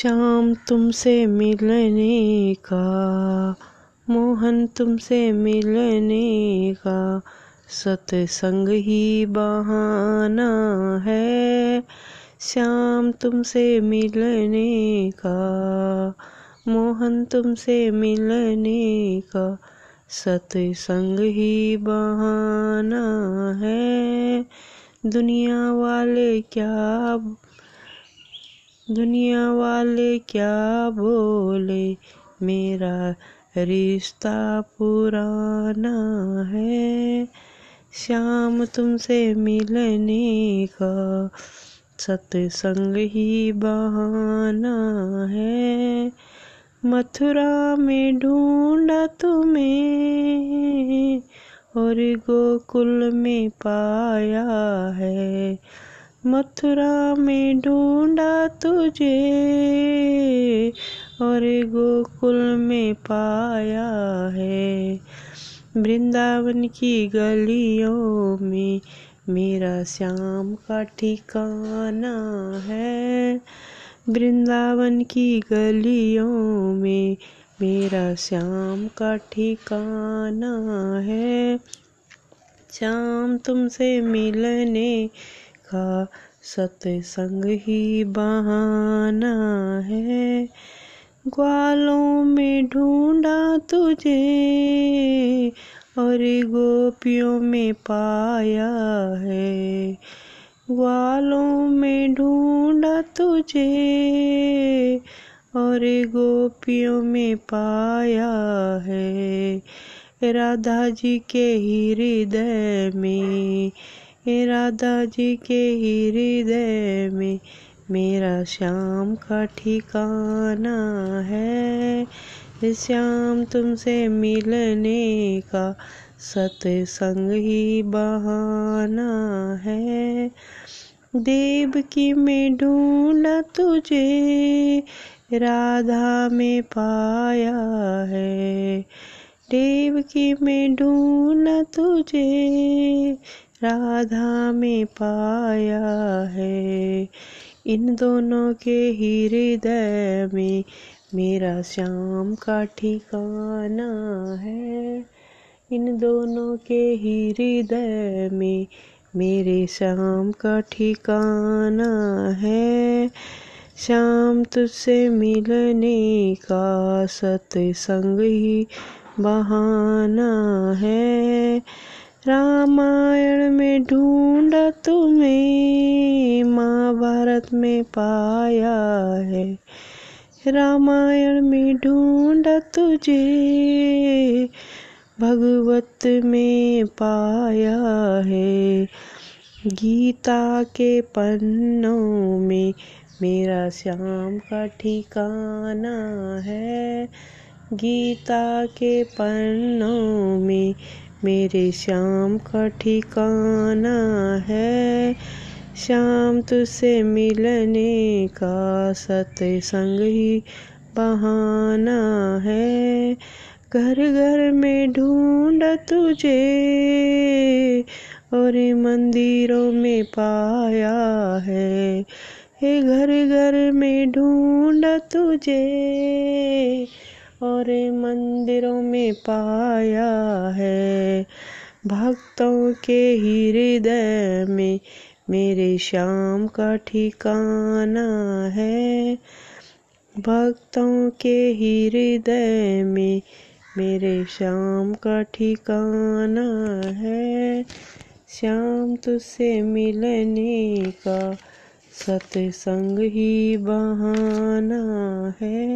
श्याम तुमसे मिलने का, मोहन तुमसे मिलने का। सत्संग ही बहाना है श्याम तुमसे मिलने का, मोहन तुमसे मिलने का। सत्संग ही बहाना है, दुनिया वाले क्या दुनिया वाले क्या बोले? मेरा रिश्ता पुराना है। श्याम तुमसे मिलने का सत्संग ही बहाना है। मथुरा में ढूंढा तुम्हें और गोकुल में पाया है। मथुरा में ढूंढा तुझे और गोकुल में पाया है। वृंदावन की गलियों में मेरा श्याम का ठिकाना है। वृंदावन की गलियों में मेरा श्याम का ठिकाना है। श्याम तुमसे मिलने का सत्संग ही बहाना है। ग्वालों में ढूंढा तुझे और गोपियों में पाया है। ग्वालों में ढूंढा तुझे और गोपियों में पाया है। राधा जी के हृदय में राधा जी के हृदय में। मेरा श्याम का ठिकाना है। श्याम तुमसे मिलने का सत्संग ही बहाना है। देव की में ढूंढा तुझे, राधा में पाया है। देव की में ढूंढा तुझे राधा में पाया है। इन दोनों के हृदय में मेरा श्याम का ठिकाना है। इन दोनों के हृदय में मेरे श्याम का ठिकाना है। श्याम तुझसे मिलने का सत्संग ही बहाना है। रामायण में ढूंढा तुम्हें महाभारत में पाया है। रामायण में ढूंढा तुझे, भगवत में पाया है। गीता के पन्नों में मेरा श्याम का ठिकाना है। गीता के पन्नों में मेरे श्याम का ठिकाना है। श्याम तुझसे मिलने का सत्संग ही बहाना है। घर घर में ढूंढ तुझे और मंदिरों में पाया है। हे घर घर में ढूंढ तुझे और मंदिरों में पाया है। भक्तों के हृदय में मेरे श्याम का ठिकाना है। भक्तों के हृदय में मेरे श्याम का ठिकाना है। श्याम तुझसे मिलने का सत्संग ही बहाना है।